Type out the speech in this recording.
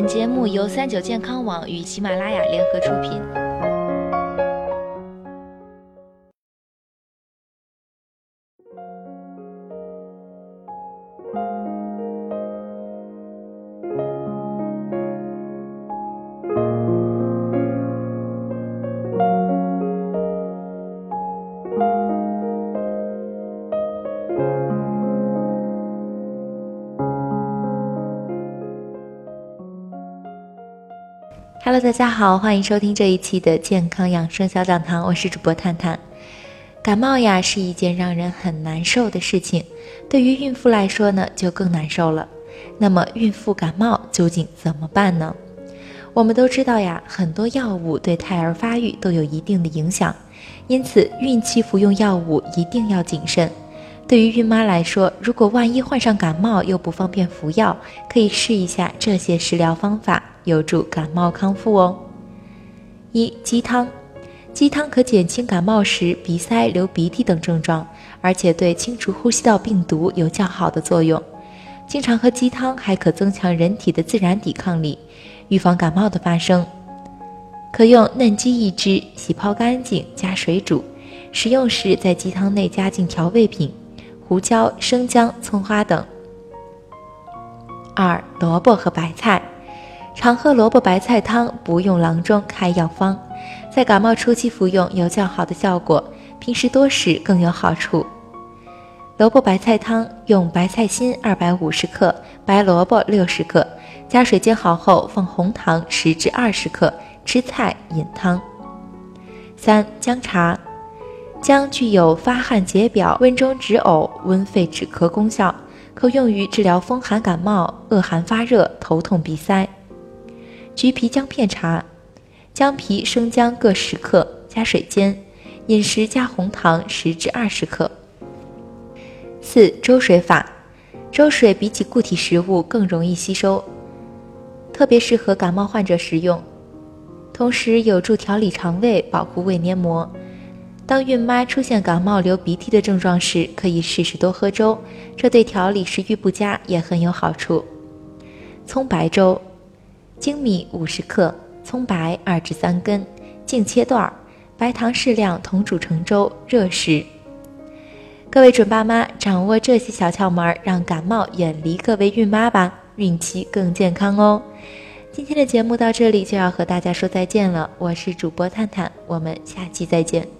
本节目由三九健康网与喜马拉雅联合出品。Hello，大家好，欢迎收听这一期的健康养生小讲堂，我是主播探探。感冒呀是一件让人很难受的事情，对于孕妇来说呢就更难受了。那么孕妇感冒究竟怎么办呢？我们都知道呀，很多药物对胎儿发育都有一定的影响，因此孕期服用药物一定要谨慎。对于孕妈来说，如果万一患上感冒又不方便服药，可以试一下这些食疗方法。有助感冒康复哦。一鸡汤，鸡汤可减轻感冒时鼻塞、流鼻涕等症状，而且对清除呼吸道病毒有较好的作用。经常喝鸡汤还可增强人体的自然抵抗力，预防感冒的发生。可用嫩鸡一只，洗泡干净，加水煮。食用时在鸡汤内加进调味品，胡椒、生姜、葱花等。二萝卜和白菜。常喝萝卜白菜汤，不用郎中开药方，在感冒初期服用有较好的效果，平时多食更有好处。萝卜白菜汤用白菜心二百五十克，白萝卜六十克，加水煎好后放红糖十至二十克，吃菜饮汤。三姜茶，姜具有发汗解表、温中止呕、温肺止咳功效，可用于治疗风寒感冒、恶寒发热、头痛鼻塞。橘皮姜片茶，姜皮、生姜各十克，加水煎，饮食加红糖十至二十克。四粥水法，粥水比起固体食物更容易吸收，特别适合感冒患者食用，同时有助调理肠胃，保护胃黏膜。当孕妈出现感冒、流鼻涕的症状时，可以试试多喝粥，这对调理食欲不佳也很有好处。葱白粥。粳米五十克，葱白二至三根，净切段儿，白糖适量，同煮成粥，热食。各位准爸妈，掌握这些小窍门，让感冒远离各位孕妈吧，孕期更健康哦。今天的节目到这里就要和大家说再见了，我是主播探探，我们下期再见。